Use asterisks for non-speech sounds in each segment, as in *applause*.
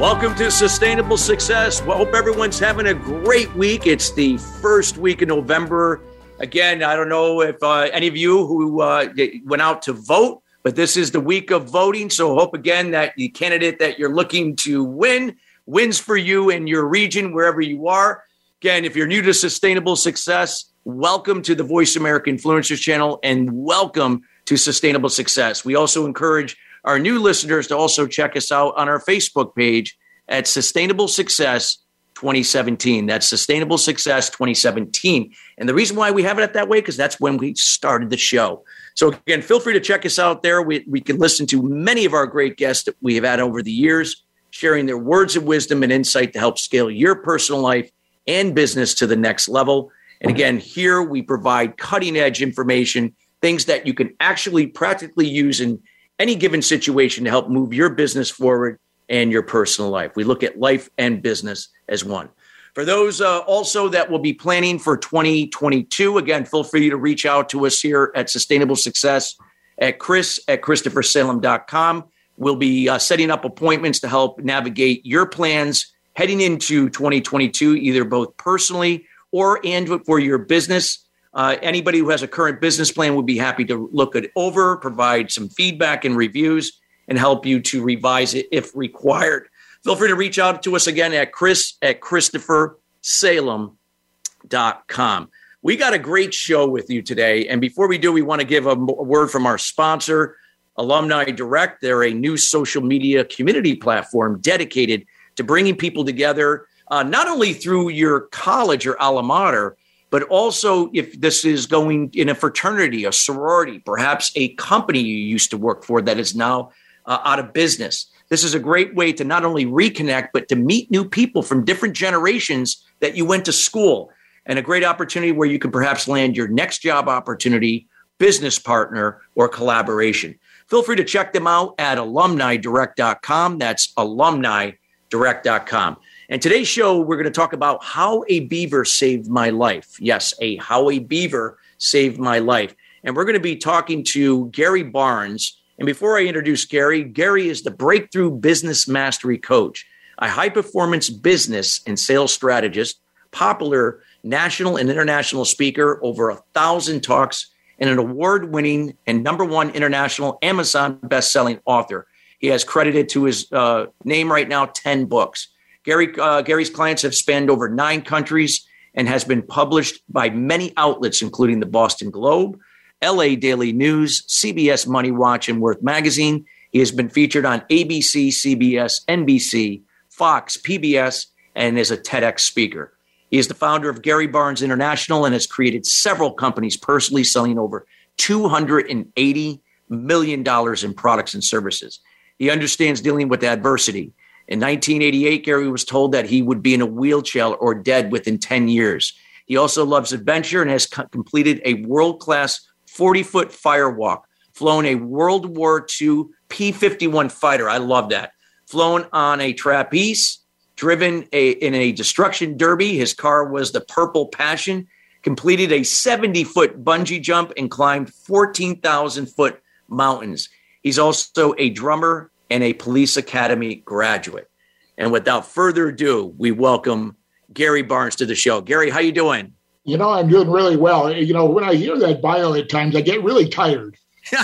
Welcome to Sustainable Success. Well, hope everyone's having a great week. It's the first week of November. Again, I don't know if uh, any of you who uh, went out to vote, but this is the week of voting. So hope again that the candidate that you're looking to win wins for you in your region, wherever you are. Again, if you're new to Sustainable Success, welcome to the Voice America Influencers channel and welcome to Sustainable Success. We also encourage our new listeners to also check us out on our Facebook page at Sustainable Success 2017. That's Sustainable Success 2017. And the reason why we have it at that way, because that's when we started the show. So again, feel free to check us out there. We, we can listen to many of our great guests that we have had over the years, sharing their words of wisdom and insight to help scale your personal life and business to the next level. And again, here we provide cutting edge information, things that you can actually practically use in any given situation to help move your business forward and your personal life. We look at life and business as one. For those uh, also that will be planning for 2022, again, feel free to reach out to us here at Sustainable Success at Chris at ChristopherSalem.com. We'll be uh, setting up appointments to help navigate your plans heading into 2022, either both personally or and for your business. Uh, anybody who has a current business plan would be happy to look it over, provide some feedback and reviews, and help you to revise it if required. Feel free to reach out to us again at chris at christophersalem.com. We got a great show with you today. And before we do, we want to give a, word from our sponsor, Alumni Direct. They're a new social media community platform dedicated to bringing people together, uh, not only through your college or alma mater, but also if this is going in a fraternity, a sorority, perhaps a company you used to work for that is now uh, out of business. This is a great way to not only reconnect, but to meet new people from different generations that you went to school, and a great opportunity where you can perhaps land your next job opportunity, business partner, or collaboration. Feel free to check them out at alumnidirect.com. That's alumnidirect.com. And today's show, we're going to talk about how a beaver saved my life. Yes, a how a beaver saved my life. And we're going to be talking to Gary Barnes. And before I introduce Gary, Gary is the Breakthrough Business Mastery Coach, a high performance business and sales strategist, popular national and international speaker, over a thousand talks, and an award winning and number one international Amazon best selling author. He has credited to his uh, name right now 10 books. Gary, uh, Gary's clients have spanned over nine countries and has been published by many outlets, including the Boston Globe, LA Daily News, CBS Money Watch, and Worth Magazine. He has been featured on ABC, CBS, NBC, Fox, PBS, and is a TEDx speaker. He is the founder of Gary Barnes International and has created several companies personally selling over $280 million in products and services. He understands dealing with adversity in 1988, Gary was told that he would be in a wheelchair or dead within 10 years. He also loves adventure and has co- completed a world class 40 foot firewalk, flown a World War II P 51 fighter. I love that. Flown on a trapeze, driven a, in a destruction derby. His car was the Purple Passion. Completed a 70 foot bungee jump and climbed 14,000 foot mountains. He's also a drummer and a police academy graduate. And without further ado, we welcome Gary Barnes to the show. Gary, how you doing? You know, I'm doing really well. You know, when I hear that bio at times, I get really tired. *laughs*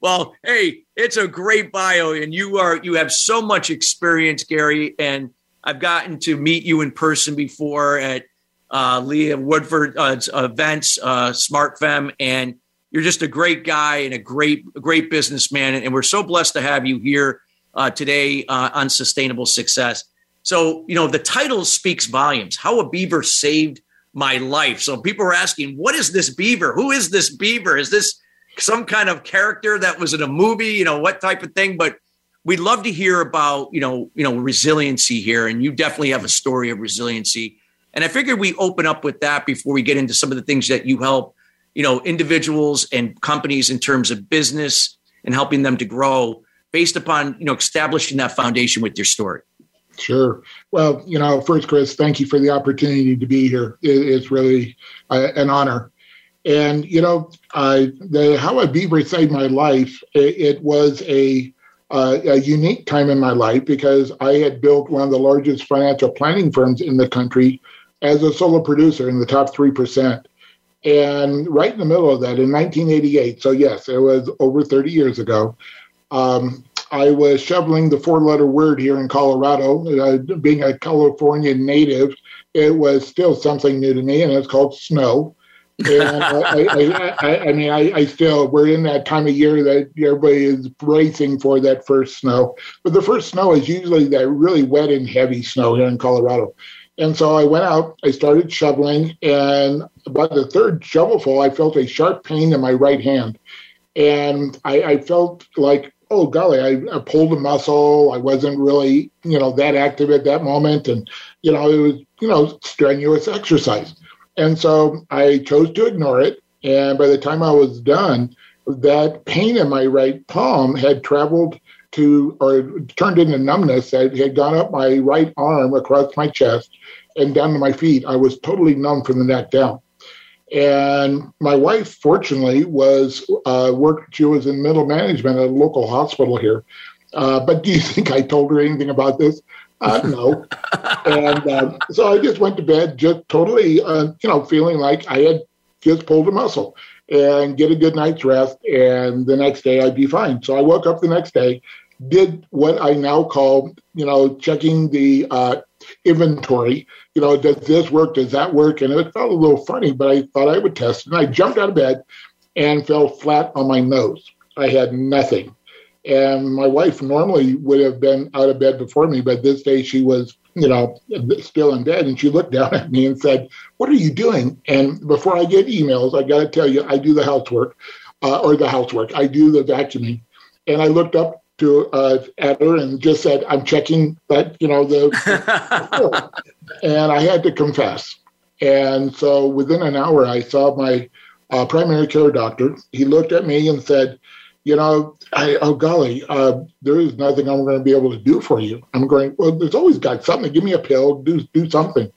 well, hey, it's a great bio, and you are you have so much experience, Gary. And I've gotten to meet you in person before at uh, Leah Woodford uh, events, uh, Smart Fem, and you're just a great guy and a great, great businessman. And we're so blessed to have you here uh, today uh, on sustainable success. So, you know, the title speaks volumes how a beaver saved my life. So people are asking, what is this beaver? Who is this beaver? Is this some kind of character that was in a movie? You know, what type of thing? But we'd love to hear about, you know, you know, resiliency here. And you definitely have a story of resiliency. And I figured we open up with that before we get into some of the things that you help, you know, individuals and companies in terms of business and helping them to grow based upon, you know, establishing that foundation with your story. Sure. Well, you know, first, Chris, thank you for the opportunity to be here. It's really uh, an honor. And you know, I, the how a beaver saved my life. It, it was a uh, a unique time in my life because I had built one of the largest financial planning firms in the country as a solo producer in the top three percent. And right in the middle of that, in 1988, so yes, it was over 30 years ago. Um, I was shoveling the four-letter word here in Colorado. Uh, being a California native, it was still something new to me, and it's called snow and I, I, I, I, mean, I, still we're in that time of year that everybody is bracing for that first snow. But the first snow is usually that really wet and heavy snow here in Colorado. And so I went out, I started shoveling, and about the third shovelful, I felt a sharp pain in my right hand, and I, felt like oh golly, I, I, pulled a muscle. I wasn't really, you know, that active at that moment. And, you know, it was, you know, strenuous exercise. And so I chose to ignore it. And by the time I was done, that pain in my right palm had traveled to or turned into numbness that had gone up my right arm across my chest and down to my feet. I was totally numb from the neck down. And my wife, fortunately, was uh, worked. She was in middle management at a local hospital here. Uh, but do you *laughs* think I told her anything about this? Uh, no. *laughs* and uh, so I just went to bed, just totally, uh, you know, feeling like I had just pulled a muscle and get a good night's rest. And the next day I'd be fine. So I woke up the next day, did what I now call, you know, checking the uh, inventory. You know, does this work? Does that work? And it felt a little funny, but I thought I would test. And I jumped out of bed and fell flat on my nose. I had nothing. And my wife normally would have been out of bed before me, but this day she was, you know, still in bed. And she looked down at me and said, What are you doing? And before I get emails, I got to tell you, I do the housework uh, or the housework, I do the vacuuming. And I looked up to uh, at her and just said, I'm checking that, you know, the. *laughs* and I had to confess. And so within an hour, I saw my uh, primary care doctor. He looked at me and said, you know, I, oh golly, uh, there is nothing I'm going to be able to do for you. I'm going, well, there's always got something. Give me a pill, do do something.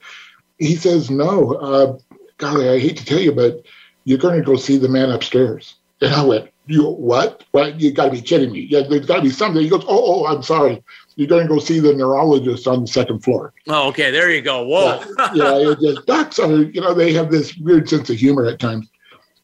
He says, no, uh, golly, I hate to tell you, but you're going to go see the man upstairs. And I went, you what? Well, you got to be kidding me. Yeah, there's got to be something. He goes, oh, oh, I'm sorry. You're going to go see the neurologist on the second floor. Oh, okay. There you go. Whoa. yeah, yeah just, docs are, you know, they have this weird sense of humor at times.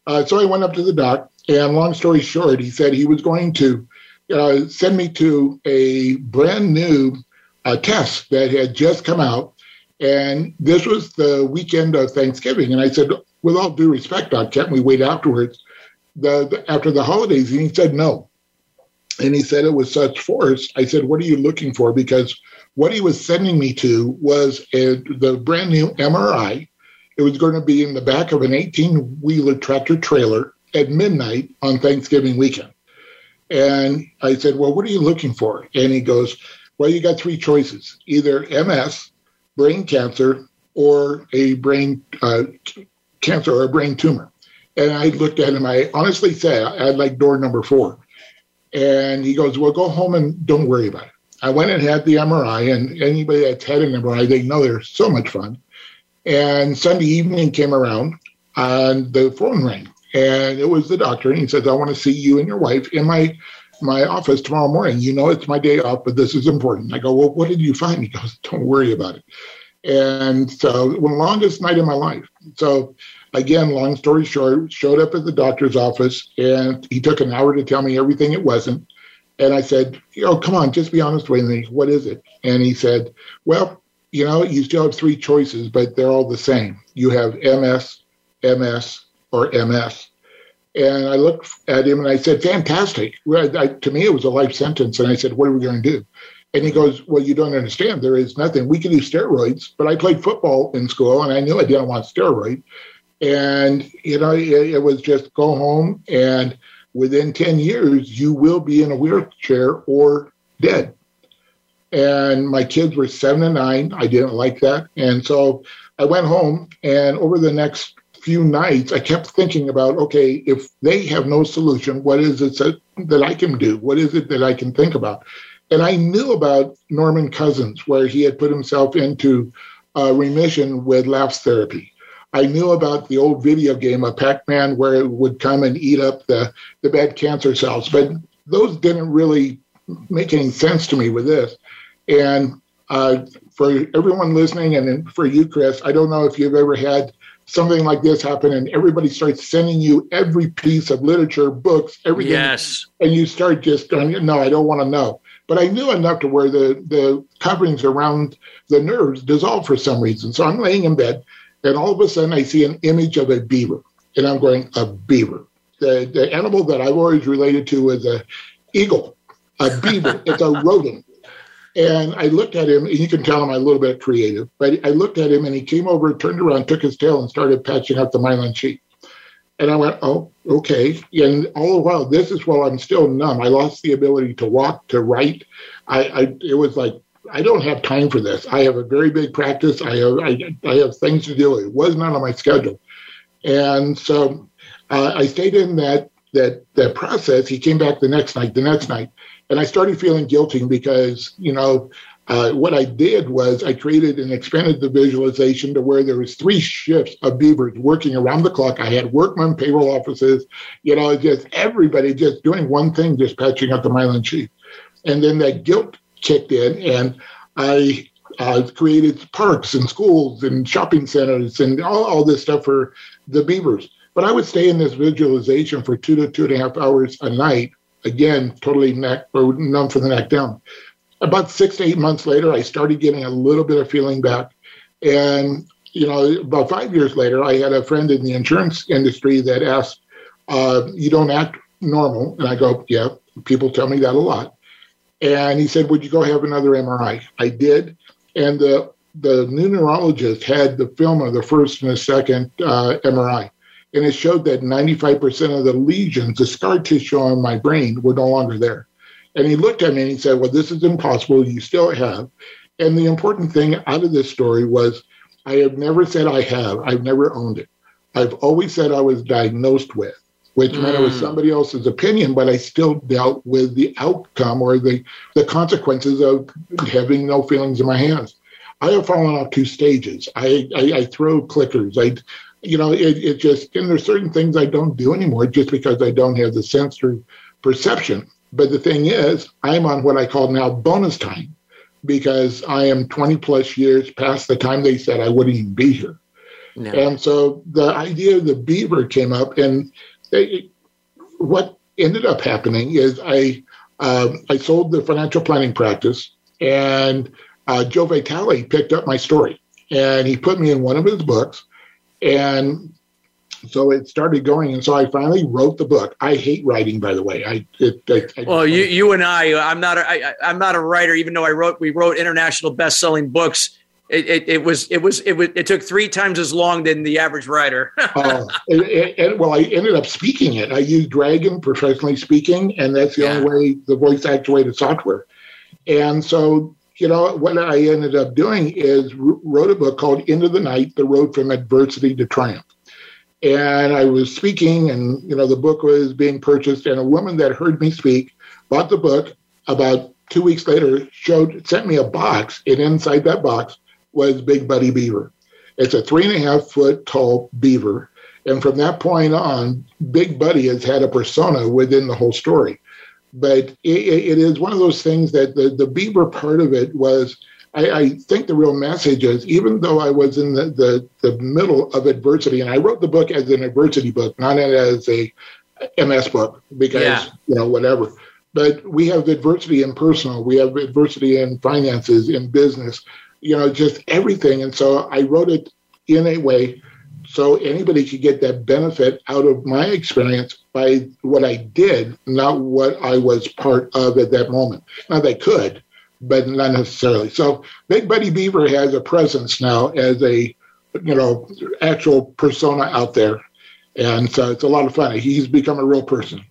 Uh, so I went up to the doc and long story short, he said he was going to uh, send me to a brand new uh, test that had just come out. And this was the weekend of Thanksgiving. And I said, with all due respect, Doc, can't we wait afterwards, the, the, after the holidays? And he said, no. And he said it was such force. I said, what are you looking for? Because what he was sending me to was a, the brand new MRI. It was going to be in the back of an 18 wheeler tractor trailer at midnight on Thanksgiving weekend. And I said, Well, what are you looking for? And he goes, Well, you got three choices either MS, brain cancer, or a brain uh, cancer or a brain tumor. And I looked at him. I honestly said, I'd like door number four. And he goes, Well, go home and don't worry about it. I went and had the MRI, and anybody that's had an MRI, they know they're so much fun. And Sunday evening came around, and the phone rang and it was the doctor, and he says, "I want to see you and your wife in my my office tomorrow morning. You know, it's my day off, but this is important." I go, "Well, what did you find?" He goes, "Don't worry about it." And so, the longest night of my life. So, again, long story short, showed up at the doctor's office, and he took an hour to tell me everything it wasn't. And I said, "You know, come on, just be honest with me. What is it?" And he said, "Well, you know, you still have three choices, but they're all the same. You have MS, MS, or MS. And I looked at him and I said, fantastic. I, to me, it was a life sentence. And I said, what are we going to do? And he goes, well, you don't understand. There is nothing. We can do steroids, but I played football in school and I knew I didn't want steroids. And, you know, it, it was just go home and within 10 years, you will be in a wheelchair or dead. and my kids were seven and nine. I didn't like that. And so I went home, and over the next few nights, I kept thinking about okay, if they have no solution, what is it that, I can do? What is it that I can think about? And I knew about Norman Cousins, where he had put himself into uh, remission with laughs therapy. I knew about the old video game of Pac-Man, where it would come and eat up the, the bad cancer cells, but those didn't really make any sense to me with this. And uh, for everyone listening, and for you, Chris, I don't know if you've ever had something like this happen, and everybody starts sending you every piece of literature, books, everything. Yes. And you start just going, no, I don't want to know. But I knew enough to where the, the coverings around the nerves dissolve for some reason. So I'm laying in bed, and all of a sudden I see an image of a beaver. And I'm going, a beaver. The, the animal that I've always related to is a eagle, a beaver. it's a rodent. And I looked at him, and you can tell I'm a little bit creative, but I looked at him and he came over, turned around, took his tail, and started patching up the myelin sheath. And I went, oh, okay. And all the while, this is while I'm still numb. I lost the ability to walk, to write. I, I it was like, I don't have time for this. I have a very big practice. I have, I, I have things to do. It was not on my schedule. And so uh, I stayed in that, that, that process. He came back the next night, the next night. And I started feeling guilty because, you know, uh, what I did was I created and expanded the visualization to where there was three shifts of beavers working around the clock. I had workmen, payroll offices, you know, just everybody just doing one thing, just patching up the myelin sheath. And then that guilt kicked in, and I uh, created parks and schools and shopping centers and all, all this stuff for the beavers. But I would stay in this visualization for two to two and a half hours a night again, totally neck numb from the neck down. About six to eight months later, I started getting a little bit of feeling back. And, you know, about five years later, I had a friend in the insurance industry that asked, uh, You don't act normal. And I go, Yeah, people tell me that a lot. And he said, Would you go have another MRI? I did. And the the new neurologist had the film of the first and the second uh, MRI and it showed that 95% of the lesions, the scar tissue on my brain, were no longer there. And he looked at me and he said, Well, this is impossible. You still have. And the important thing out of this story was I have never said I have, I've never owned it. I've always said I was diagnosed with, which mm. meant it was somebody else's opinion, but I still dealt with the outcome or the, the consequences of having no feelings in my hands. I have fallen off two stages. I, I, I throw clickers. I you know, it, it just, and there's certain things I don't do anymore just because I don't have the sensory perception. But the thing is, I'm on what I call now bonus time because I am 20 plus years past the time they said I wouldn't even be here. No. And so the idea of the beaver came up, and they, what ended up happening is I uh, I sold the financial planning practice, and uh, Joe Vitale picked up my story, and he put me in one of his books, and so it started going. And so i finally wrote the book. I hate writing by the way. I, it, I well you, you and i i'm not a, I, i'm not a writer even though i wrote we wrote international best-selling books. It, it, it was it was it was it took three times as long than the average writer. *laughs* Oh and, and, well i ended up speaking it. I used dragon professionally speaking and that's the yeah. only way the voice actuated software. And so you know, what I ended up doing is wrote a book called Into the Night, The Road from Adversity to Triumph. And I was speaking, and, you know, the book was being purchased, and a woman that heard me speak bought the book. About two weeks later, showed sent me a box, and inside that box was Big Buddy Beaver. It's a three and a half foot tall beaver. And from that point on, Big Buddy has had a persona within the whole story but it, it is one of those things that the, the Beaver part of it was I, I, think the real message is even though I was in the, the, the, middle of adversity, and I wrote the book as an adversity book, not as a MS book, because, yeah. you know, whatever. But we have adversity in personal, we have adversity in finances, in business, you know, just everything. And so I wrote it in a way so anybody could get that benefit out of my experience by what I did, not what I was part of at that moment. Now they could, but not necessarily. So Big Buddy Beaver has a presence now as a you know actual persona out there, and so it's a lot of fun. He's become a real person.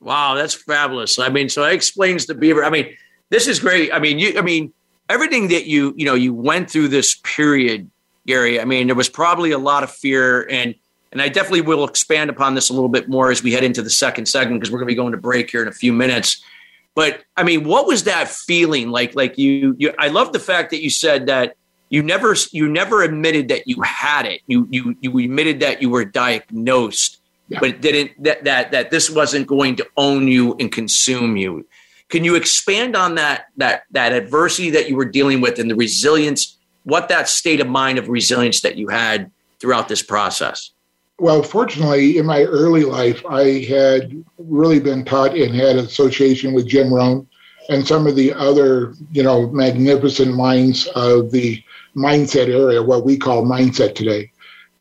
Wow, that's fabulous. I mean, so that explains the beaver. I mean, this is great. I mean, you, I mean, everything that you, you know, you went through this period, Gary. I mean, there was probably a lot of fear, and and I definitely will expand upon this a little bit more as we head into the second segment because we're going to be going to break here in a few minutes. But I mean, what was that feeling like? Like you, you I love the fact that you said that you never you never admitted that you had it. You you you admitted that you were diagnosed, yeah. but it didn't that that that this wasn't going to own you and consume you. Can you expand on that that that adversity that you were dealing with and the resilience? What that state of mind of resilience that you had throughout this process? Well, fortunately, in my early life, I had really been taught and had association with Jim Rohn and some of the other, you know, magnificent minds of the mindset area, what we call mindset today.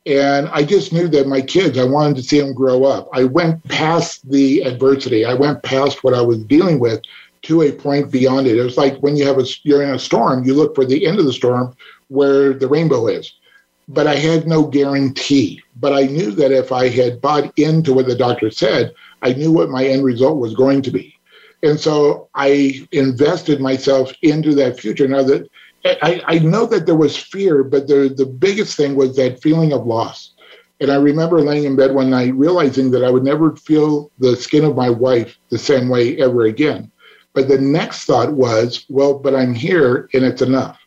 And I just knew that my kids, I wanted to see them grow up. I went past the adversity. I went past what I was dealing with to a point beyond it. It was like when you have a, you're in a storm, you look for the end of the storm where the rainbow is but I had no guarantee. But I knew that if I had bought into what the doctor said, I knew what my end result was going to be. And so I invested myself into that future. Now that I, I know that there was fear, but the, the biggest thing was that feeling of loss. And I remember laying in bed one night realizing that I would never feel the skin of my wife the same way ever again. But the next thought was, well, but I'm here and it's enough.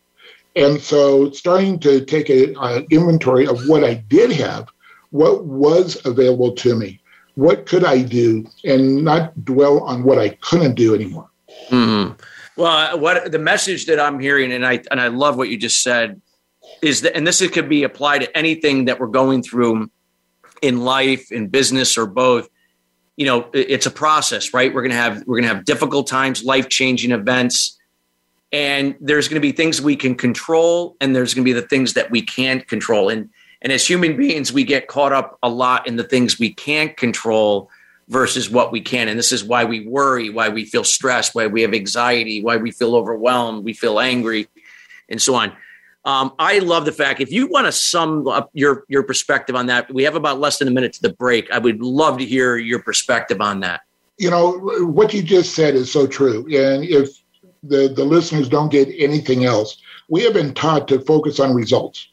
And so starting to take an inventory of what I did have, what was available to me, what could I do, and not dwell on what I couldn't do anymore. Mm-hmm. Well, what the message that I'm hearing, and I and I love what you just said, is that, and this could be applied to anything that we're going through in life, in business, or both. You know, it's a process, right? We're gonna have we're gonna have difficult times, life changing events and there's going to be things we can control and there's going to be the things that we can't control. And and as human beings we get caught up a lot in the things we can't control versus what we can. And this is why we worry why we feel stressed why we have anxiety why we feel overwhelmed we feel angry and so on. Um, i love the fact if you want to sum up your your perspective on that we have about less than a minute to the break. I would love to hear your perspective on that. You know what you just said is so true. And if the, the listeners don't get anything else. We have been taught to focus on results,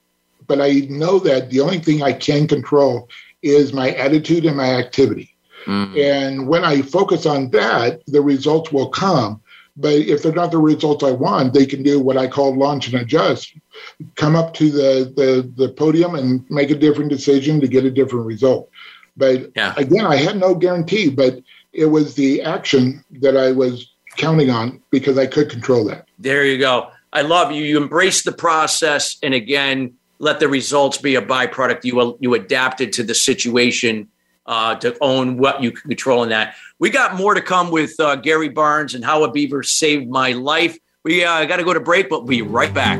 but I know that the only thing I can control is my attitude and my activity. Mm-hmm. And when I focus on that, the results will come. But if they're not the results I want, they can do what I call launch and adjust. Come up to the, the, the podium and make a different decision to get a different result. But yeah. again, I had no guarantee, but it was the action that I was counting on because I could control that. There you go. I love you. You embrace the process, and again, let the results be a byproduct. You you adapted to the situation uh, to own what you can control in that. We got more to come with uh, Gary Barnes and how a beaver saved my life. We uh, got to go to break, but we'll be right back.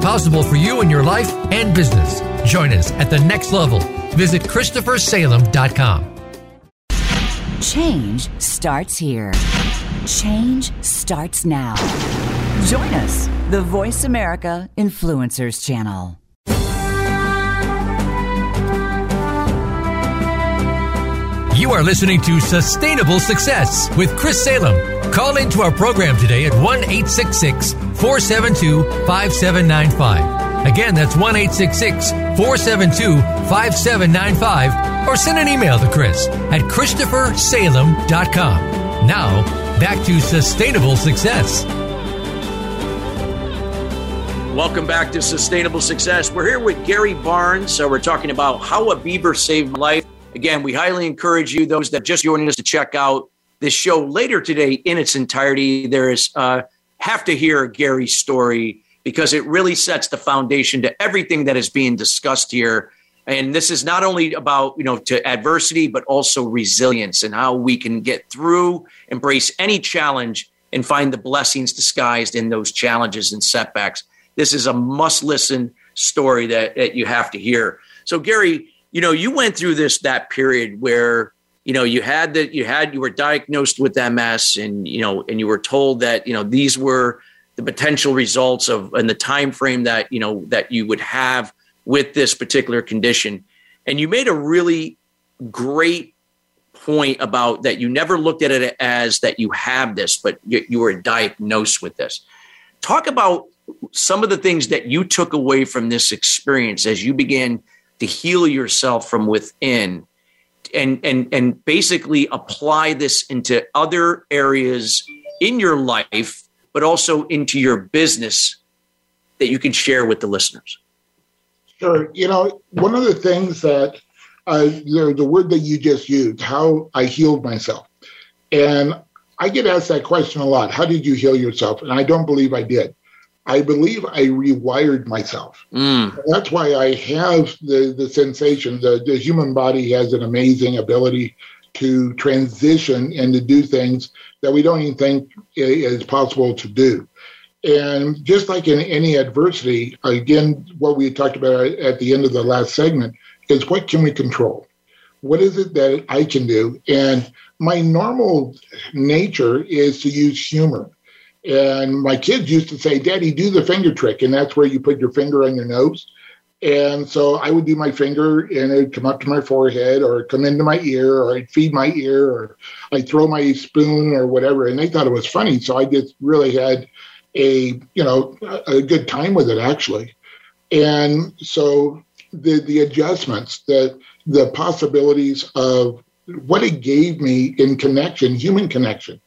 possible for you in your life and business. Join us at the next level. Visit ChristopherSalem.com. Change starts here. Change starts now. Join us, the Voice America Influencers Channel. You are listening to Sustainable Success with Chris Salem. Call into our program today at 1 866 472 5795 Again, that's 1 472 5795 or send an email to Chris at ChristopherSalem.com. Now, back to sustainable success. Welcome back to Sustainable Success. We're here with Gary Barnes. So we're talking about how a beaver saved my life. Again, we highly encourage you, those that just joining us, to check out this show later today in its entirety. There is uh, have to hear Gary's story because it really sets the foundation to everything that is being discussed here. And this is not only about, you know, to adversity, but also resilience and how we can get through, embrace any challenge and find the blessings disguised in those challenges and setbacks. This is a must listen story that, that you have to hear. So Gary, you know, you went through this, that period where, you know, you had that, you had, you were diagnosed with MS and, you know, and you were told that, you know, these were the potential results of and the time frame that you know that you would have with this particular condition. And you made a really great point about that you never looked at it as that you have this but you, you were diagnosed with this. Talk about some of the things that you took away from this experience as you began to heal yourself from within and and and basically apply this into other areas in your life but also into your business that you can share with the listeners? Sure. You know, one of the things that uh, the, the word that you just used, how I healed myself. And I get asked that question a lot. How did you heal yourself? And I don't believe I did. I believe I rewired myself. Mm. That's why I have the, the sensation that the human body has an amazing ability to transition and to do things that we don't even think is possible to do. And just like in any adversity, again, what we talked about at the end of the last segment is what can we control? What is it that I can do? And my normal nature is to use humor. And my kids used to say, Daddy, do the finger trick. And that's where you put your finger on your nose. And so I would do my finger and it would come up to my forehead or come into my ear or I'd feed my ear or I'd throw my spoon or whatever. And they thought it was funny. So I just really had a, you know, a good time with it actually. And so the, the adjustments, the, the possibilities of what it gave me in connection, human connection.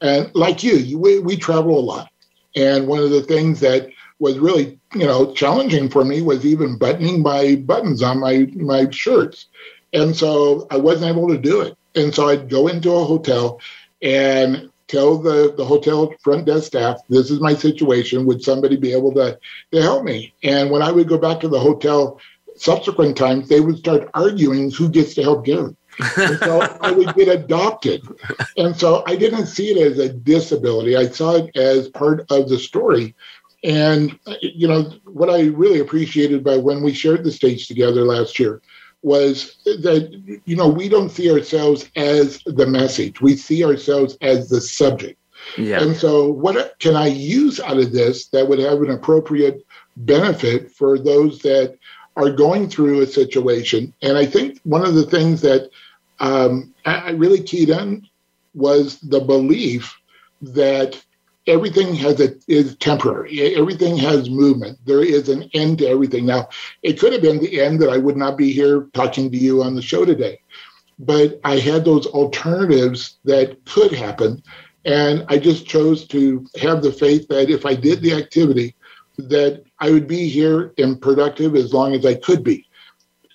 And like you, we, we travel a lot. And one of the things that was really, you know, challenging for me was even buttoning my buttons on my my shirts. And so I wasn't able to do it. And so I'd go into a hotel and tell the, the hotel front desk staff, this is my situation. Would somebody be able to, to help me? And when I would go back to the hotel subsequent times, they would start arguing who gets to help Gary. And so I would get adopted. And so I didn't see it as a disability. I saw it as part of the story. And, you know, what I really appreciated by when we shared the stage together last year was that, you know, we don't see ourselves as the message, we see ourselves as the subject. Yeah. And so, what can I use out of this that would have an appropriate benefit for those that are going through a situation? And I think one of the things that um, I really keyed in was the belief that everything has a is temporary. Everything has movement. There is an end to everything. Now, it could have been the end that I would not be here talking to you on the show today, but I had those alternatives that could happen, and I just chose to have the faith that if I did the activity, that I would be here and productive as long as I could be.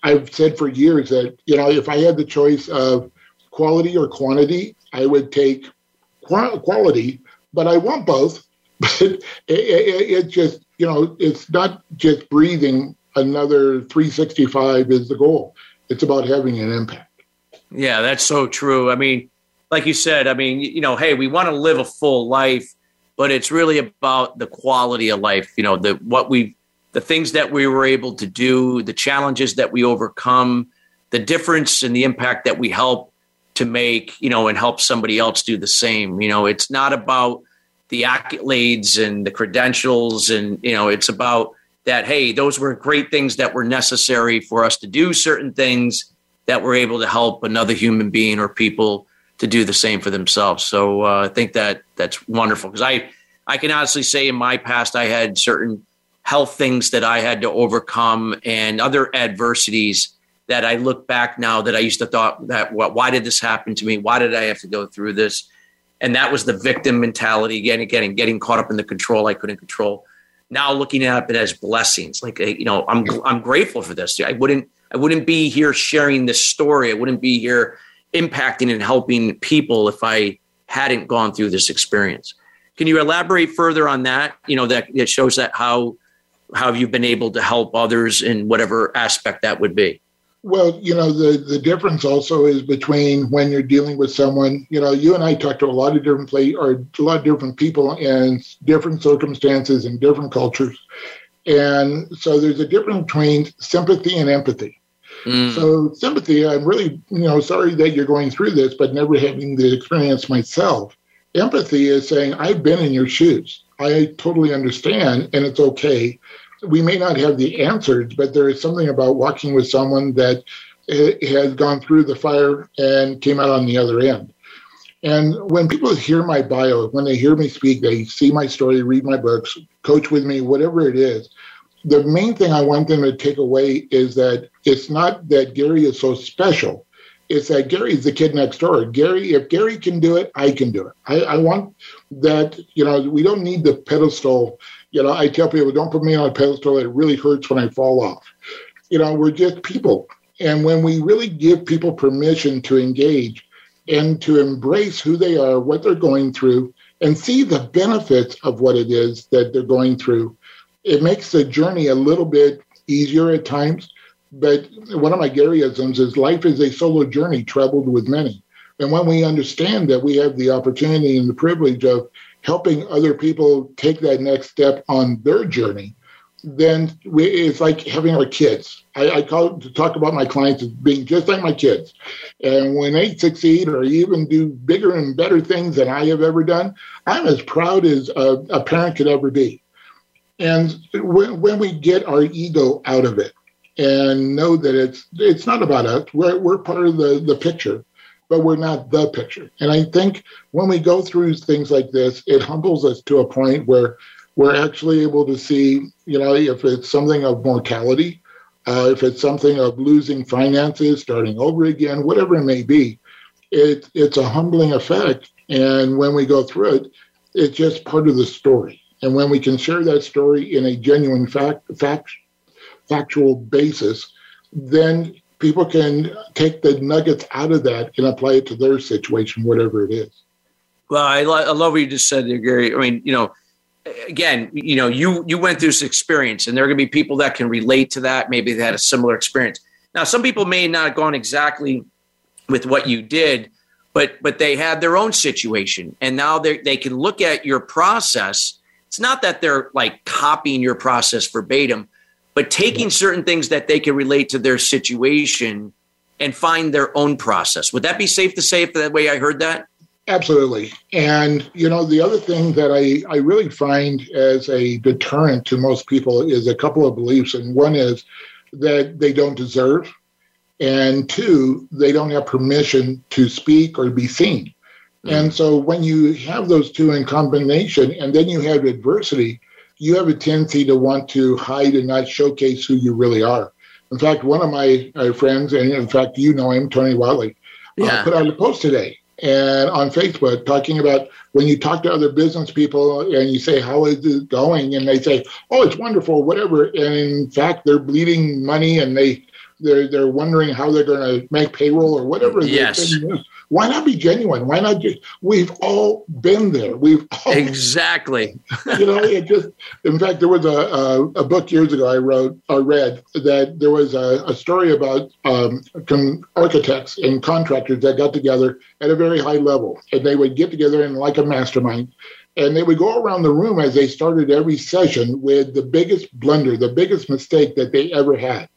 I've said for years that you know if I had the choice of quality or quantity, I would take quality but I want both. *laughs* But it, it, it, just, you know, it's not just breathing another 365 is the goal. It's about having an impact. Yeah, that's so true. I mean, like you said, I mean, you know, hey, we want to live a full life, but it's really about the quality of life. You know, the what we, the things that we were able to do, the challenges that we overcome, the difference and the impact that we help to make, you know, and help somebody else do the same. You know, it's not about the accolades and the credentials and, you know, it's about that, hey, those were great things that were necessary for us to do certain things that were able to help another human being or people to do the same for themselves. So uh, I think that that's wonderful because I, I can honestly say in my past, I had certain health things that I had to overcome and other adversities that I look back now that I used to thought that what why did this happen to me? Why did I have to go through this? And that was the victim mentality again, again, and getting caught up in the control I couldn't control. Now looking at it as blessings, like you know, I'm I'm grateful for this. I wouldn't I wouldn't be here sharing this story. I wouldn't be here impacting and helping people if I hadn't gone through this experience. Can you elaborate further on that? You know, that it shows that how how have you've been able to help others in whatever aspect that would be. Well, you know, the, the difference also is between when you're dealing with someone, you know, you and I talk to a lot of different play or a lot of different people in different circumstances and different cultures. And so there's a difference between sympathy and empathy. Mm. So sympathy, I'm really, you know, sorry that you're going through this, but never having the experience myself. Empathy is saying, I've been in your shoes. I totally understand, and it's okay. We may not have the answers, but there is something about walking with someone that has gone through the fire and came out on the other end. And when people hear my bio, when they hear me speak, they see my story, read my books, coach with me, whatever it is, the main thing I want them to take away is that it's not that Gary is so special. It's that Gary is the kid next door. Gary, if Gary can do it, I can do it. I, I want that, you know, we don't need the pedestal. You know, I tell people, don't put me on a pedestal. It really hurts when I fall off. You know, we're just people. And when we really give people permission to engage and to embrace who they are, what they're going through, and see the benefits of what it is that they're going through, it makes the journey a little bit easier at times. But one of my Garyisms is life is a solo journey traveled with many. And when we understand that we have the opportunity and the privilege of helping other people take that next step on their journey, then we, it's like having our kids. I, I call to talk about my clients as being just like my kids. And when they succeed or even do bigger and better things than I have ever done, I'm as proud as a, a parent could ever be. And when, when we get our ego out of it and know that it's it's not about us, we're, we're part of the, the picture, but we're not the picture. And I think when we go through things like this, it humbles us to a point where we're actually able to see, you know, if it's something of mortality, uh, if it's something of losing finances, starting over again, whatever it may be, it, it's a humbling effect. And when we go through it, it's just part of the story. And when we can share that story in a genuine fact, fact factual basis, then people can take the nuggets out of that and apply it to their situation, whatever it is. Well, I, lo- I love what you just said there, Gary. I mean, you know, again, you know, you you went through this experience, and there are going to be people that can relate to that. Maybe they had a similar experience. Now, some people may not have gone exactly with what you did, but but they had their own situation, and now they they can look at your process it's not that they're like copying your process verbatim, but taking certain things that they can relate to their situation and find their own process. Would that be safe to say if that way I heard that? Absolutely. And, you know, the other thing that I, I really find as a deterrent to most people is a couple of beliefs. And one is that they don't deserve. And two, they don't have permission to speak or be seen. Mm. And so when you have those two in combination and then you have adversity, you have a tendency to want to hide and not showcase who you really are. In fact, one of my uh, friends, and in fact, you know him, Tony Whatley, uh, yeah. uh, put out a post today and on Facebook talking about when you talk to other business people and you say, How is it going? And they say, Oh, it's wonderful, whatever. And in fact, they're bleeding money and they they're they're wondering how they're going to make payroll or whatever. Yes. Why not be genuine? Why not just? We've all been there. We've *laughs* all, exactly. *laughs* you know, it just. In fact, there was a, a, a book years ago I wrote I read that there was a, a story about um, architects and contractors that got together at a very high level, and they would get together in like a mastermind, and they would go around the room as they started every session with the biggest blunder, the biggest mistake that they ever had.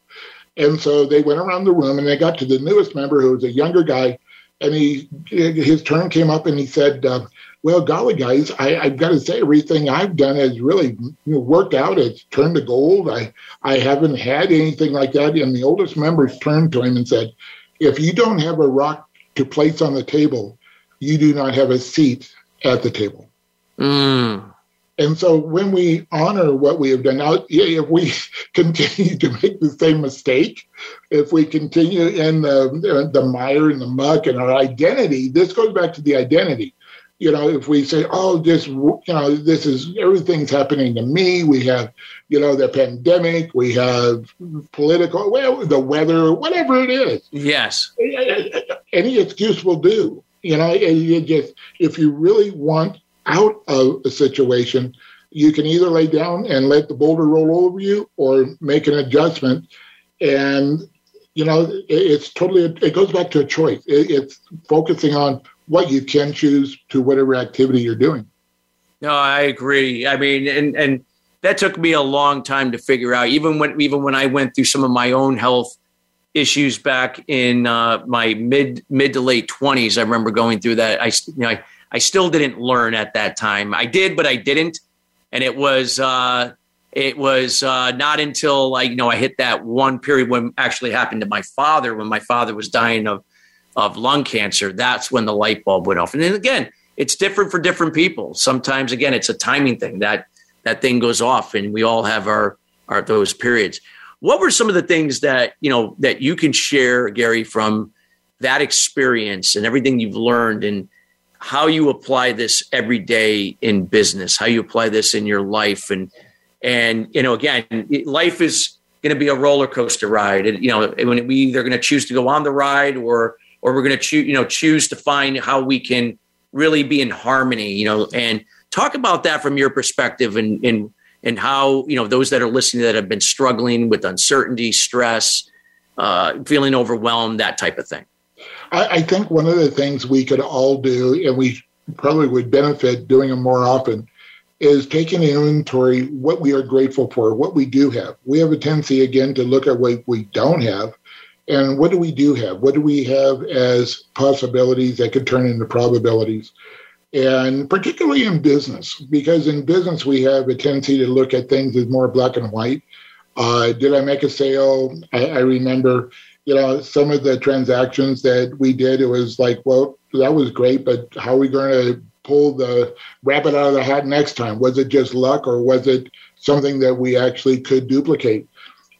And so they went around the room and they got to the newest member who was a younger guy and he his turn came up and he said, uh, "Well, golly, guys, I, have got to say everything I've done has really worked out. It's turned to gold. I I haven't had anything like that." And the oldest members turned to him and said, "If you don't have a rock to place on the table, you do not have a seat at the table." Mm. And so when we honor what we have done, now, if we *laughs* continue to make the same mistake, if we continue in the, the mire and the muck and our identity, this goes back to the identity. You know, if we say, oh, this, you know, this is everything's happening to me. We have, you know, the pandemic, we have political, well, the weather, whatever it is. Yes. Any excuse will do. You know, you just, if you really want out of a situation, you can either lay down and let the boulder roll over you or make an adjustment. And, you know, it's totally, it goes back to a choice. It's focusing on what you can choose to whatever activity you're doing. No, I agree. I mean, and, and, that took me a long time to figure out. Even when even when I went through some of my own health issues back in uh, my mid mid to late twenties, I remember going through that. I you know I, I still didn't learn at that time. I did, but I didn't. And it was uh, it was uh, not until I you know I hit that one period when actually happened to my father when my father was dying of of lung cancer. That's when the light bulb went off. And then again, it's different for different people. Sometimes again, it's a timing thing that that thing goes off, and we all have our our those periods. What were some of the things that you know that you can share, Gary, from that experience and everything you've learned and how you apply this every day in business, how you apply this in your life, and and you know, again, life is going to be a roller coaster ride. And you know, when we either going to choose to go on the ride or or we're going to choose, you know, choose to find how we can really be in harmony. You know, and talk about that from your perspective and and and how you know those that are listening that have been struggling with uncertainty, stress, uh, feeling overwhelmed, that type of thing. I, I think one of the things we could all do, and we probably would benefit doing them more often, is taking an inventory what we are grateful for, what we do have. We have a tendency again to look at what we don't have, and what do we do have? What do we have as possibilities that could turn into probabilities? And particularly in business, because in business we have a tendency to look at things as more black and white. Uh, did I make a sale? I, I remember you know, some of the transactions that we did, it was like, well, that was great, but how are we going to pull the rabbit out of the hat next time? Was it just luck or was it something that we actually could duplicate?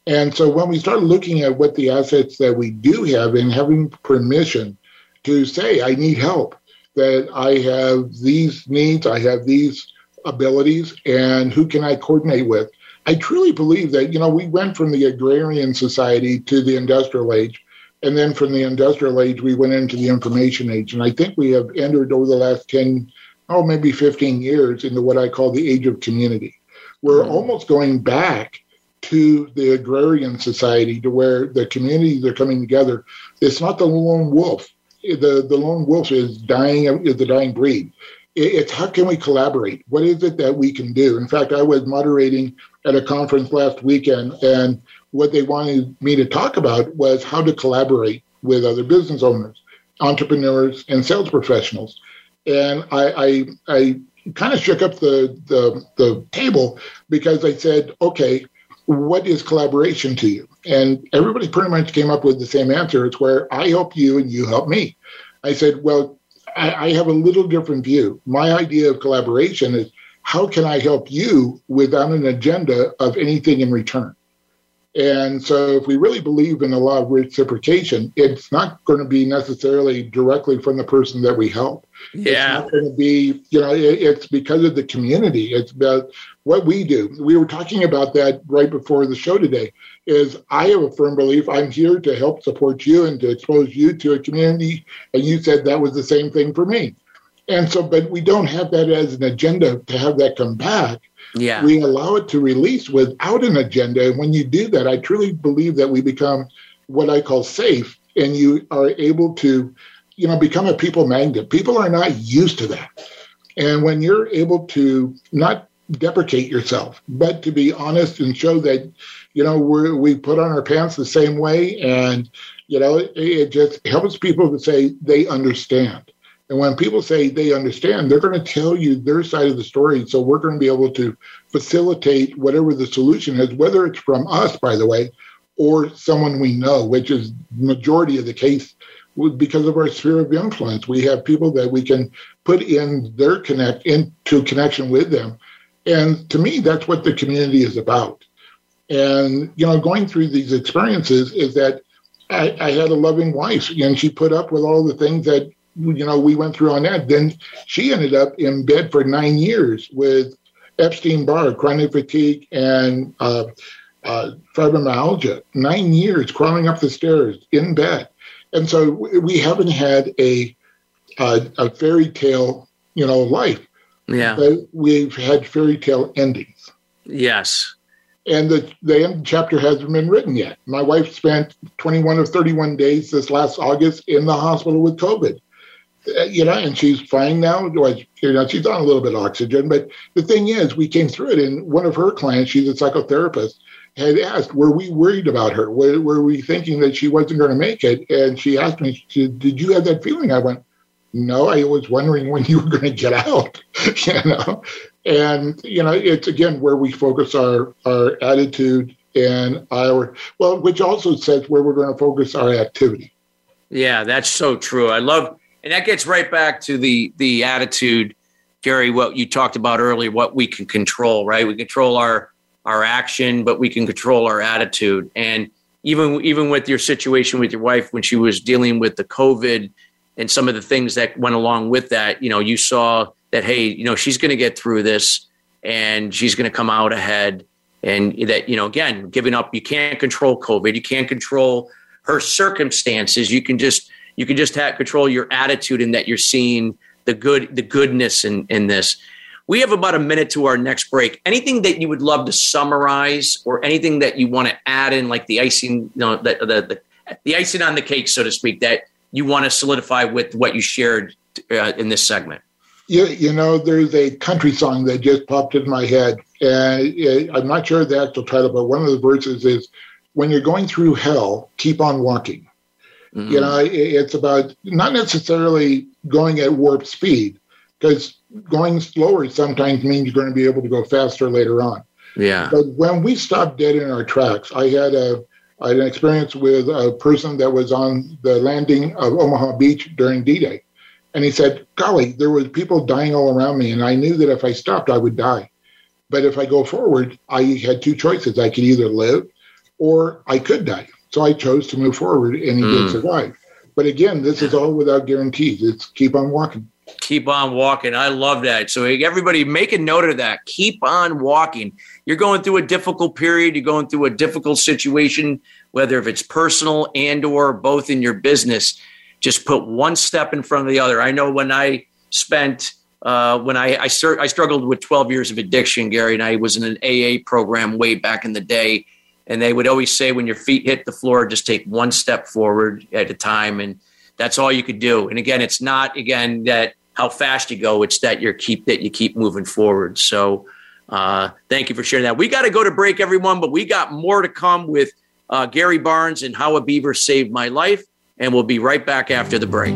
And so when we start looking at what the assets that we do have and having permission to say, I need help, that I have these needs, I have these abilities, and who can I coordinate with? I truly believe that, you know, we went from the agrarian society to the industrial age. And then from the industrial age, we went into the information age. And I think we have entered over the last 10, oh, maybe 15 years into what I call the age of community. We're mm-hmm. almost going back to the agrarian society to where the communities are coming together. It's not the lone wolf. The, the lone wolf is dying, is the dying breed. It's how can we collaborate? What is it that we can do? In fact, I was moderating at a conference last weekend, and what they wanted me to talk about was how to collaborate with other business owners, entrepreneurs, and sales professionals. And I, I, I kind of shook up the, the, the table because I said, okay, what is collaboration to you? And everybody pretty much came up with the same answer. It's where I help you and you help me. I said, well, I, I have a little different view. My idea of collaboration is how can I help you without an agenda of anything in return? And so, if we really believe in the law of reciprocation, it's not going to be necessarily directly from the person that we help. Yeah. It's not going to be, you know, it's because of the community. It's about what we do. We were talking about that right before the show today. Is I have a firm belief I'm here to help support you and to expose you to a community. And you said that was the same thing for me. And so, but we don't have that as an agenda to have that come back. Yeah. We allow it to release without an agenda. And when you do that, I truly believe that we become what I call safe and you are able to, you know, become a people magnet. People are not used to that. And when you're able to not deprecate yourself, but to be honest and show that, you know, we we put on our pants the same way and, you know, it, it just helps people to say they understand. And when people say they understand, they're going to tell you their side of the story. So we're going to be able to facilitate whatever the solution is, whether it's from us, by the way, or someone we know, which is majority of the case because of our sphere of influence. We have people that we can put in their connect into connection with them And to me, that's what the community is about. And, you know, going through these experiences is that I, I had a loving wife and she put up with all the things that, you know, we went through on that. Then she ended up in bed for nine years with Epstein Barr, chronic fatigue, and uh, uh, fibromyalgia. Nine years crawling up the stairs in bed. And so we haven't had a, a, a fairy tale, you know, life. Yeah. But we've had fairy tale endings. Yes and the, the end chapter hasn't been written yet. My wife spent 21 or 31 days this last August in the hospital with COVID. Uh, you know, and she's fine now. You know, she's on a little bit of oxygen, but the thing is, we came through it. And one of her clients, she's a psychotherapist, had asked, "Were we worried about her? Were, were we thinking that she wasn't going to make it?" And she asked me, "Did you have that feeling?" I went, "No, I was wondering when *laughs* you were going to get out." *laughs* you know, and you know it's again where we focus our our attitude and our well which also says where we're going to focus our activity yeah that's so true i love and that gets right back to the the attitude gary what you talked about earlier what we can control right? We control our our action but we can control our attitude. And even even with your situation with your wife when she was dealing with the covid and some of the things that went along with that you know you saw that hey you know she's going to get through this and she's going to come out ahead. And that you know again giving up you can't control covid. You can't control her circumstances. You can just you can just have control your attitude and that you're seeing the good the goodness in in this. We have about a minute to our next break. Anything that you would love to summarize or anything that you want to add in like the icing you know the the, the, the icing on the cake so to speak that you want to solidify with what you shared uh, in this segment? You, you know, there's a country song that just popped in my head, and I'm not sure the actual title, but one of the verses is, "When you're going through hell, keep on walking." Mm-hmm. You know, it, it's about not necessarily going at warp speed, because going slower sometimes means you're going to be able to go faster later on. Yeah. But when we stop dead in our tracks, I had a I had an experience with a person that was on the landing of Omaha Beach during D-Day and he said, golly, there was people dying all around me. And I knew that if I stopped, I would die. But if I go forward, I had two choices. I could either live or I could die. So I chose to move forward and he mm. did hmm. survive. But again, this is all without guarantees. It's keep on walking. Keep on walking. I love that. So everybody make a note of that. Keep on walking. You're going through a difficult period. You're going through a difficult situation, whether if it's personal and or both in your business just put one step in front of the other. I know when I spent uh, when I I, sur- I, struggled with 12 years of addiction, Gary, and I was in an AA program way back in the day, and they would always say when your feet hit the floor, just take one step forward at a time, and that's all you could do. And again, it's not again that how fast you go; it's that you keep that you keep moving forward. So. Uh, thank you for sharing that. We got to go to break, everyone, but we got more to come with uh, Gary Barnes and how a beaver saved my life and we'll be right back after the break.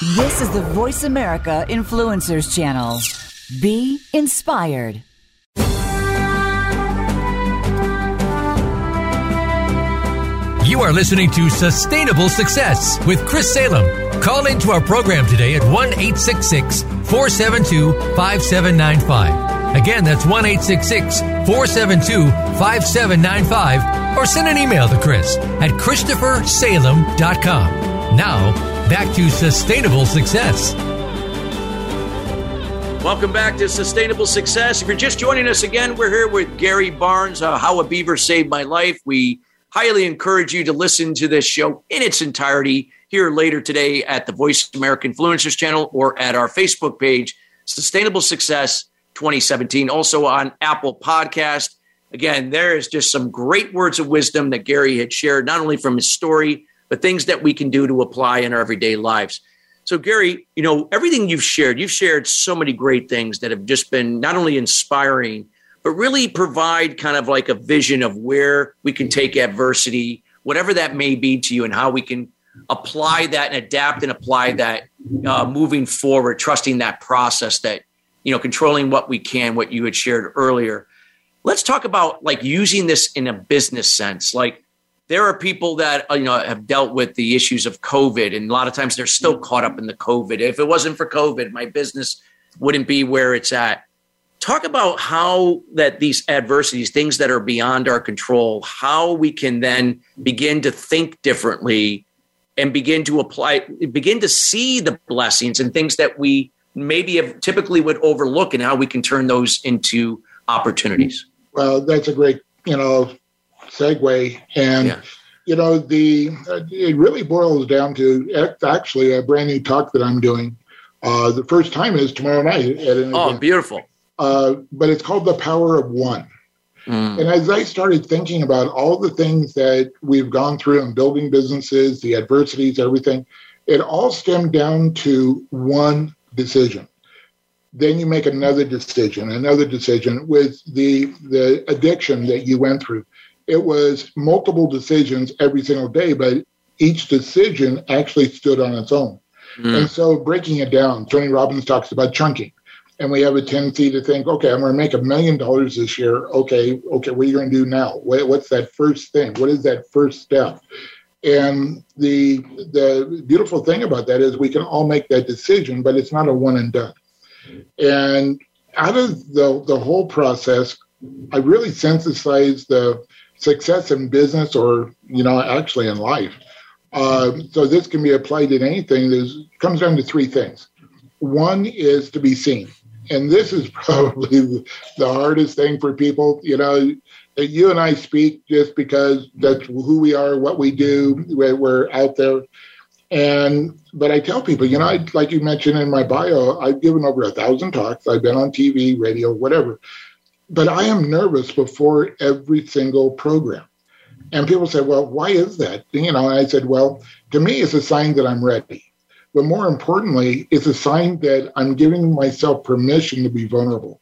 This is the Voice America Influencers Channel. Be inspired. You are listening to Sustainable Success with Chris Salem. Call into our program today at 1 866 472 5795 Again, that's 1 472 5795 or send an email to Chris at ChristopherSalem.com. Now, back to sustainable success. Welcome back to Sustainable Success. If you're just joining us again, we're here with Gary Barnes, uh, How a Beaver Saved My Life. We highly encourage you to listen to this show in its entirety here later today at the Voice America Influencers channel or at our Facebook page, Sustainable Success 2017. Also on Apple Podcast. Again, there is just some great words of wisdom that Gary had shared, not only from his story, but things that we can do to apply in our everyday lives. So, Gary, you know, everything you've shared, you've shared so many great things that have just been not only inspiring, but really provide kind of like a vision of where we can take adversity, whatever that may be to you, and how we can apply that and adapt and apply that uh, moving forward, trusting that process that, you know, controlling what we can, what you had shared earlier. Let's talk about like using this in a business sense. Like, there are people that uh, you know have dealt with the issues of COVID, and a lot of times they're still caught up in the COVID. If it wasn't for COVID, my business wouldn't be where it's at. Talk about how that these adversities, things that are beyond our control, how we can then begin to think differently and begin to apply, begin to see the blessings and things that we maybe have typically would overlook, and how we can turn those into opportunities. Well, that's a great you know segue. And, yeah. you know, the it really boils down to actually a brand new talk that I'm doing. Uh, the first time is tomorrow night. At an oh, event. beautiful. Uh, but it's called The Power of One. Mm. And as I started thinking about all the things that we've gone through in building businesses, the adversities, everything, it all stemmed down to one decision. Then you make another decision, another decision with the the addiction that you went through it was multiple decisions every single day, but each decision actually stood on its own. Mm. And so breaking it down, Tony Robbins talks about chunking. And we have a tendency to think, okay, I'm going to make a million dollars this year. Okay, okay, what are you going to do now? What, what's that first thing? What is that first step? And the the beautiful thing about that is we can all make that decision, but it's not a one and done. And out of the the whole process, I really synthesized the success in business or you know actually in life. Uh, so this can be applied in anything. It comes down to three things. One is to be seen, and this is *laughs* probably the hardest thing for people. You know, you and I speak just because that's who we are, what we do. We're out there, and but I tell people, you know, I, like you mentioned in my bio, I've given over a thousand talks. I've been on TV, radio, whatever but I am nervous before every single program. And people say, well, why is that? You know, I said, well, to me, it's a sign that I'm ready. But more importantly, it's a sign that I'm giving myself permission to be vulnerable.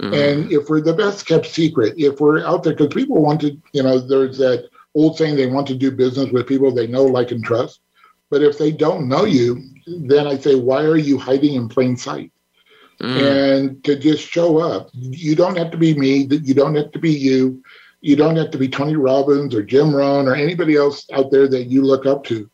Mm-hmm. And if we're the best kept secret, if we're out there, because people want to, you know, there's that old saying they want to do business with people they know, like, and trust. But if they don't know you, then I say, why are you hiding in plain sight? Mm. and to just show up. You don't have to be me. You don't have to be you. You don't have to be Tony Robbins or Jim Rohn or anybody else out there that you look up to.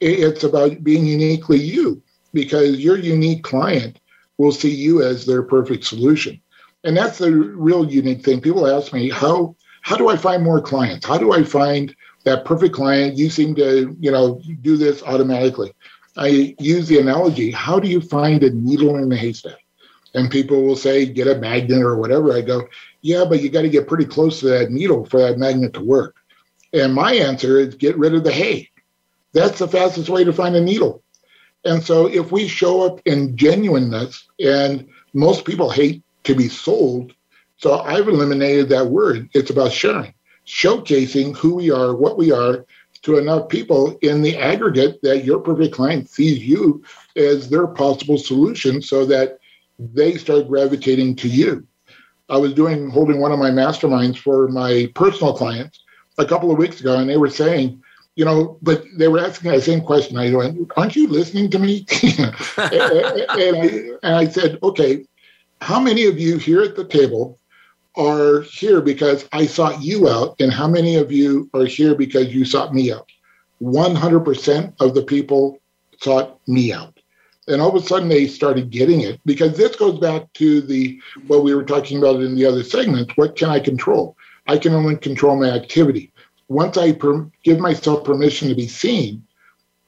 It's about being uniquely you because your unique client will see you as their perfect solution. And that's the real unique thing. People ask me, how how do I find more clients? How do I find that perfect client? You seem to, you know, do this automatically. I use the analogy, how do you find a needle in a haystack? And people will say get a magnet or whatever. I go yeah but you got to get pretty close to that needle for that magnet to work. And my answer is get rid of the hay. That's the fastest way to find a needle. And so if we show up in genuineness and most people hate to be sold so i've eliminated that word. It's about sharing showcasing who we are what we are to enough people in the aggregate that your perfect client sees you as their possible solution so that they start gravitating to you. I was doing holding one of my masterminds for my personal clients a couple of weeks ago, and they were saying, you know, but they were asking the same question. I went, "Aren't you listening to me?" *laughs* and, I, and I said, "Okay, how many of you here at the table are here because I sought you out, and how many of you are here because you sought me out?" One hundred percent of the people sought me out. And all of a sudden they started getting it because this goes back to the what we were talking about in the other segments. What can I control? I can only control my activity. Once I per- give myself permission to be seen,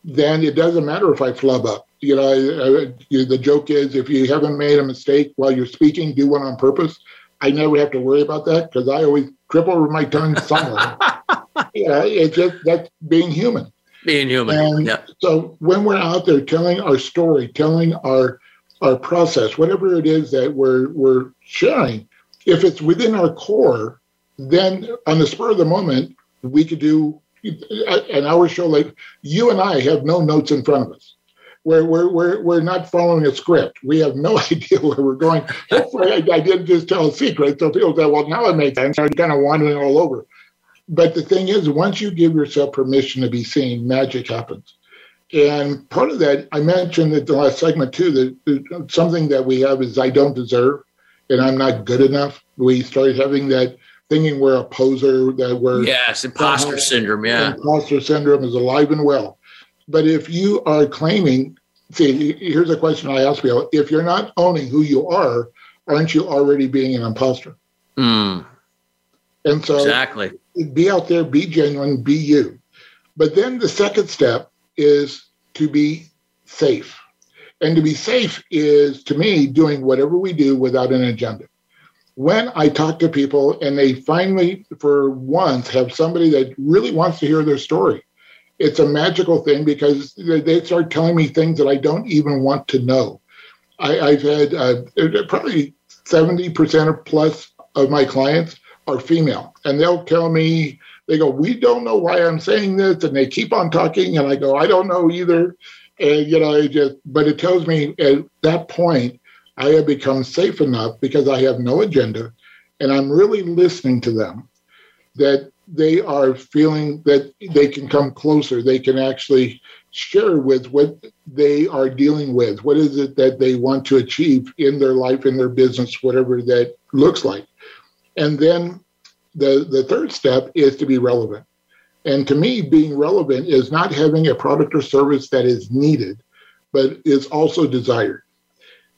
then it doesn't matter if I flub up. You know, I, I, the joke is if you haven't made a mistake while you're speaking, do one on purpose. I never have to worry about that because I always trip over my tongue somewhere. *laughs* yeah, it's just that's being human. Being human. And yeah. So when we're out there telling our story, telling our our process, whatever it is that we're we're sharing, if it's within our core, then on the spur of the moment, we could do an hour show like you and I have no notes in front of us. We're, we're, we're, we're not following a script. We have no *laughs* idea where we're going. Hopefully, I, I didn't just tell a secret. So people say, well, now it makes sense. I'm kind of wandering all over. But the thing is, once you give yourself permission to be seen, magic happens. And part of that, I mentioned at the last segment too, that something that we have is I don't deserve and I'm not good enough. We started having that thinking we're a poser, that we're. Yes, imposter syndrome. Yeah. Imposter syndrome is alive and well. But if you are claiming, see, here's a question I ask people if you're not owning who you are, aren't you already being an imposter? Mm. And so exactly be out there, be genuine, be you. But then the second step is to be safe. And to be safe is, to me, doing whatever we do without an agenda. When I talk to people and they finally, for once, have somebody that really wants to hear their story, it's a magical thing because they start telling me things that I don't even want to know. I, have had uh, probably 70% or plus of my clients are female. And they'll tell me, they go, We don't know why I'm saying this. And they keep on talking. And I go, I don't know either. And, you know, it just, but it tells me at that point, I have become safe enough because I have no agenda and I'm really listening to them that they are feeling that they can come closer. They can actually share with what they are dealing with. What is it that they want to achieve in their life, in their business, whatever that looks like. And then the, the third step is to be relevant. And to me, being relevant is not having a product or service that is needed, but is also desired.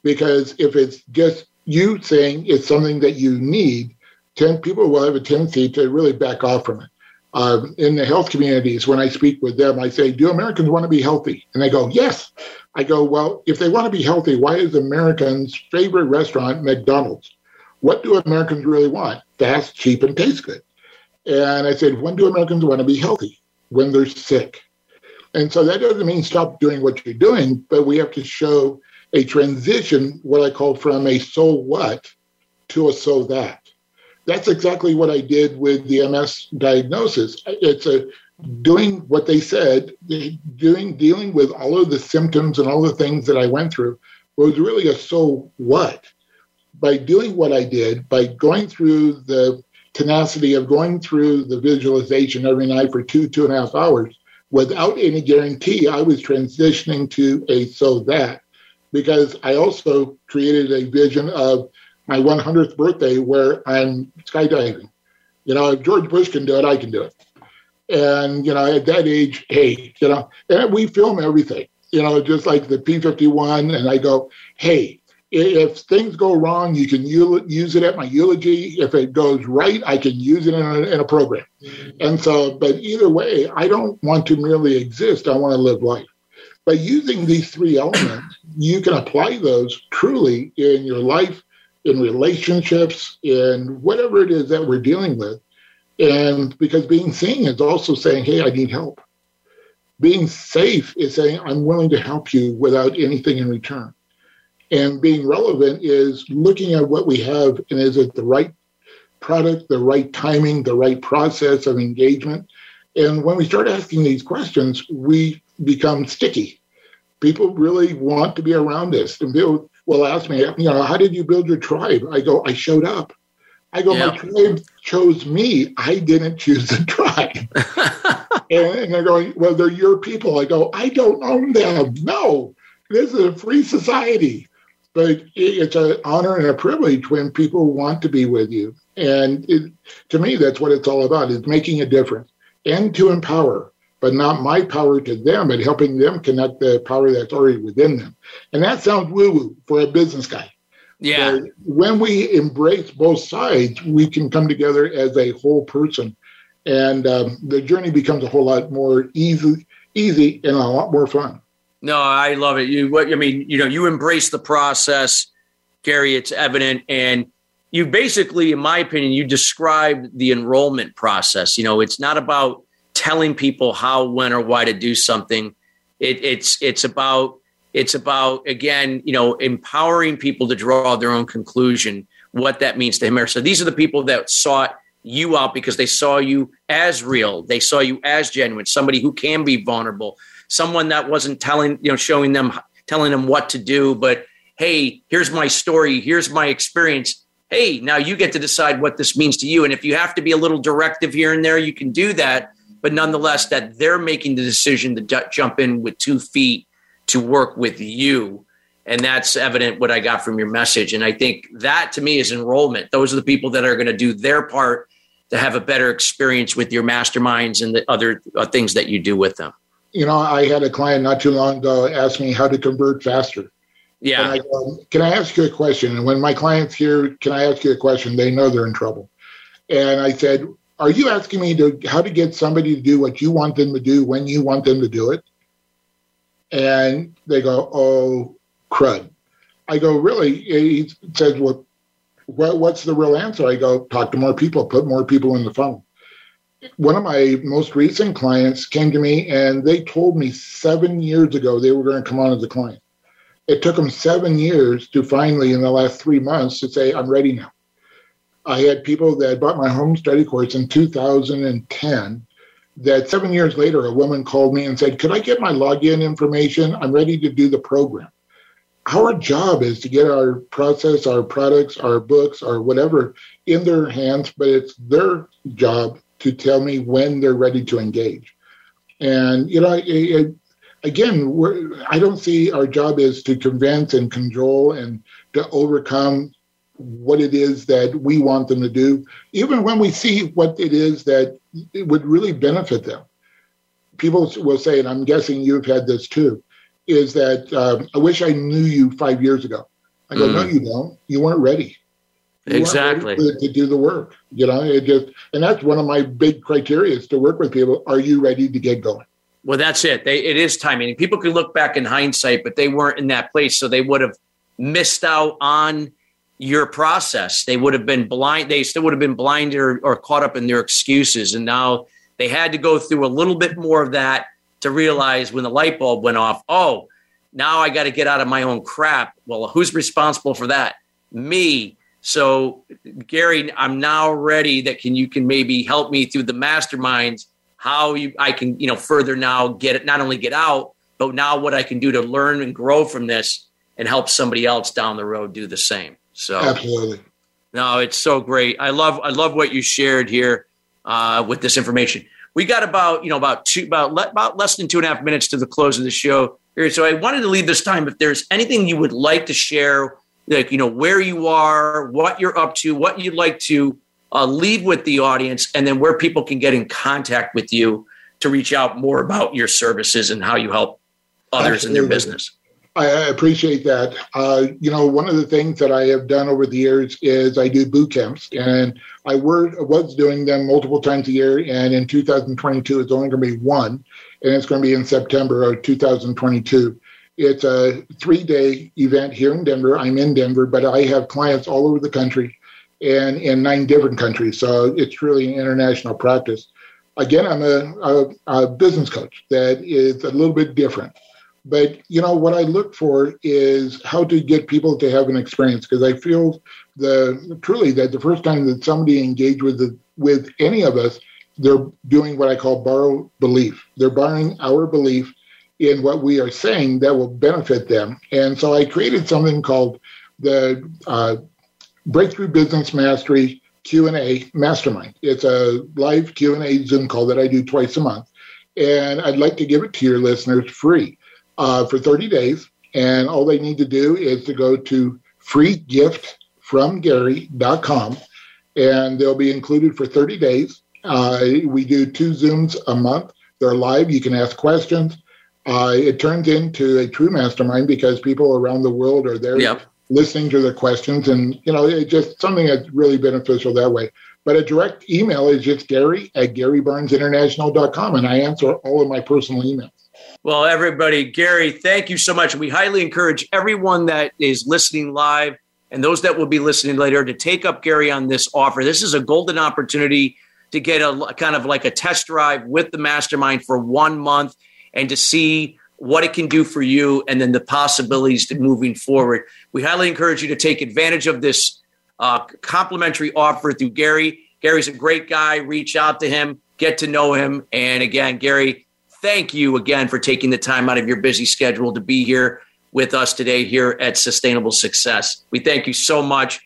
Because if it's just you saying it's something that you need, ten people will have a tendency to really back off from it. Uh, in the health communities, when I speak with them, I say, "Do Americans want to be healthy?" And they go, "Yes." I go, "Well, if they want to be healthy, why is Americans' favorite restaurant McDonald's?" What do Americans really want? Fast, cheap, and taste good. And I said, when do Americans want to be healthy? When they're sick. And so that doesn't mean stop doing what you're doing, but we have to show a transition, what I call from a so what to a so that. That's exactly what I did with the MS diagnosis. It's a doing what they said, doing dealing with all of the symptoms and all the things that I went through was really a so what by doing what I did, by going through the tenacity of going through the visualization every night for two, two and a half hours, without any guarantee, I was transitioning to a so that because I also created a vision of my 100th birthday where I'm skydiving. You know, if George Bush can do it, I can do it. And, you know, at that age, hey, you know, and we film everything, you know, just like the P 51. And I go, hey, if things go wrong, you can use it at my eulogy. If it goes right, I can use it in a, in a program. Mm-hmm. And so, but either way, I don't want to merely exist. I want to live life. By using these three elements, you can apply those truly in your life, in relationships, in whatever it is that we're dealing with. And because being seen is also saying, hey, I need help. Being safe is saying, I'm willing to help you without anything in return. And being relevant is looking at what we have and is it the right product, the right timing, the right process of engagement. And when we start asking these questions, we become sticky. People really want to be around this. And people will ask me, you know, how did you build your tribe? I go, I showed up. I go, my tribe chose me. I didn't choose the tribe. *laughs* and, and they're going, well, they're your people. I go, I don't own them. No, this is a free society but it's an honor and a privilege when people want to be with you. And it, to me, that's what it's all about: is making a difference and to empower. but not my power to them, but helping them connect the power that's already within them. And that sounds woo woo for a business guy. Yeah. But when we embrace both sides, we can come together as a whole person. And um, the journey becomes a whole lot more easy, easy and a lot more fun. No, I love it. You, what I mean, you know, you embrace the process, Gary. It's evident, and you basically, in my opinion, you described the enrollment process. You know, it's not about telling people how, when, or why to do something. It, it's it's about it's about again, you know, empowering people to draw their own conclusion. What that means to him. So these are the people that sought you out because they saw you as real. They saw you as genuine, somebody who can be vulnerable, someone that wasn't telling, you know, showing them, telling them what to do, but hey, here's my story, here's my experience. Hey, now you get to decide what this means to you. And if you have to be a little directive here and there, you can do that. But nonetheless, that they're making the decision to d- jump in with two feet to work with you. And that's evident what I got from your message. And I think that to me is enrollment. Those are the people that are going to do their part to have a better experience with your masterminds and the other uh, things that you do with them. You know, I had a client not too long ago ask me how to convert faster. Yeah. I go, can I ask you a question? And when my clients hear, can I ask you a question? They know they're in trouble. And I said, are you asking me to how to get somebody to do what you want them to do when you want them to do it? And they go, oh, crud. I go, really? He says, well, what, what's the real answer? I go, talk to more people, put more people in the funnel. One of my most recent clients came to me and they told me seven years ago they were going to come on as a client. It took them seven years to finally, in the last three months, to say, I'm ready now. I had people that bought my home study course in 2010 that seven years later, a woman called me and said, Could I get my login information? I'm ready to do the program. Our job is to get our process, our products, our books, or whatever in their hands, but it's their job to tell me when they're ready to engage. And, you know, it, it, again, I don't see our job is to convince and control and to overcome what it is that we want them to do, even when we see what it is that it would really benefit them. People will say, and I'm guessing you've had this too, is that um, I wish I knew you five years ago. I go, mm. no, you don't. You weren't ready. Exactly to, to, do the work. You know, it just, and that's one of my big criteria is to work with people. Are you ready to get going? Well, that's it. They, it is timing. People can look back in hindsight, but they weren't in that place, so they would have missed out on your process. They would have been blind. They still would have been blinded or, or caught up in their excuses. And now they had to go through a little bit more of that to realize when the light bulb went off, oh, now I got to get out of my own crap. Well, who's responsible for that? Me. So, Gary, I'm now ready that can you can maybe help me through the masterminds how you I can you know further now get it not only get out but now what I can do to learn and grow from this and help somebody else down the road do the same. So absolutely. No, it's so great. I love I love what you shared here uh, with this information. We got about you know about two about le- about less than two and a half minutes to the close of the show here. So I wanted to leave this time. If there's anything you would like to share, like you know where you are, what you're up to, what you'd like to uh, leave with the audience, and then where people can get in contact with you to reach out more about your services and how you help others Absolutely. in their business. I appreciate that. Uh, you know, one of the things that I have done over the years is I do boot camps, and I were, was doing them multiple times a year. And in 2022, it's only going to be one, and it's going to be in September of 2022. It's a three day event here in Denver. I'm in Denver, but I have clients all over the country and in nine different countries. So it's really an international practice. Again, I'm a, a, a business coach that is a little bit different. But you know what I look for is how to get people to have an experience because I feel the truly that the first time that somebody engaged with the, with any of us, they're doing what I call borrow belief. They're borrowing our belief in what we are saying that will benefit them. And so I created something called the uh, Breakthrough Business Mastery Q&A Mastermind. It's a live Q&A Zoom call that I do twice a month. And I'd like to give it to your listeners free uh, for 30 days. And all they need to do is to go to freegiftfromgary.com and they'll be included for 30 days. Uh, we do two Zooms a month. They're live. You can ask questions. Uh, it turns into a true mastermind because people around the world are there Yep. listening to the questions, and you know, it's just something that's really beneficial that way. But a direct email is just Gary at GaryBarnesInternational.com, and I answer all of my personal emails. Well, everybody, Gary, thank you so much. We highly encourage everyone that is listening live and those that will be listening later to take up Gary on this offer. This is a golden opportunity to get a kind of like a test drive with the mastermind for one month and to see what it can do for you and then the possibilities to moving forward. We highly encourage you to take advantage of this uh, complimentary offer through Gary. Gary's a great guy. Reach out to him, get to know him. And again, Gary, thank you again for taking the time out of your busy schedule to be here with us today here at Sustainable Success. We thank you so much.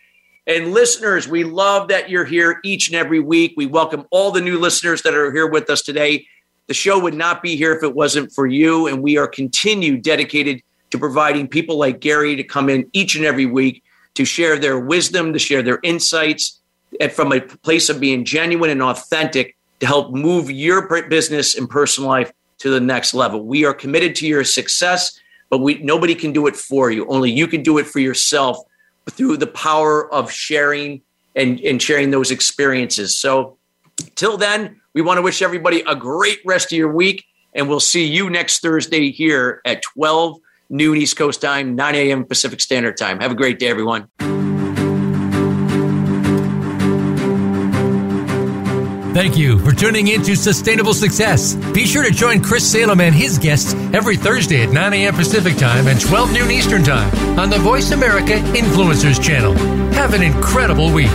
And listeners, we love that you're here each and every week. We welcome all the new listeners that are here with us today. The show would not be here if it wasn't for you. And we are continued dedicated to providing people like Gary to come in each and every week to share their wisdom, to share their insights, and from a place of being genuine and authentic to help move your business and personal life to the next level. We are committed to your success, but we nobody can do it for you. Only you can do it for yourself through the power of sharing and, and sharing those experiences. So till then, we want to wish everybody a great rest of your week, and we'll see you next Thursday here at 12 noon East Coast time, 9 a.m. Pacific Standard Time. Have a great day, everyone. Thank you for tuning in to Sustainable Success. Be sure to join Chris Salem and his guests every Thursday at 9 a.m. Pacific Time and 12 noon Eastern Time on the Voice America Influencers Channel. Have an incredible week.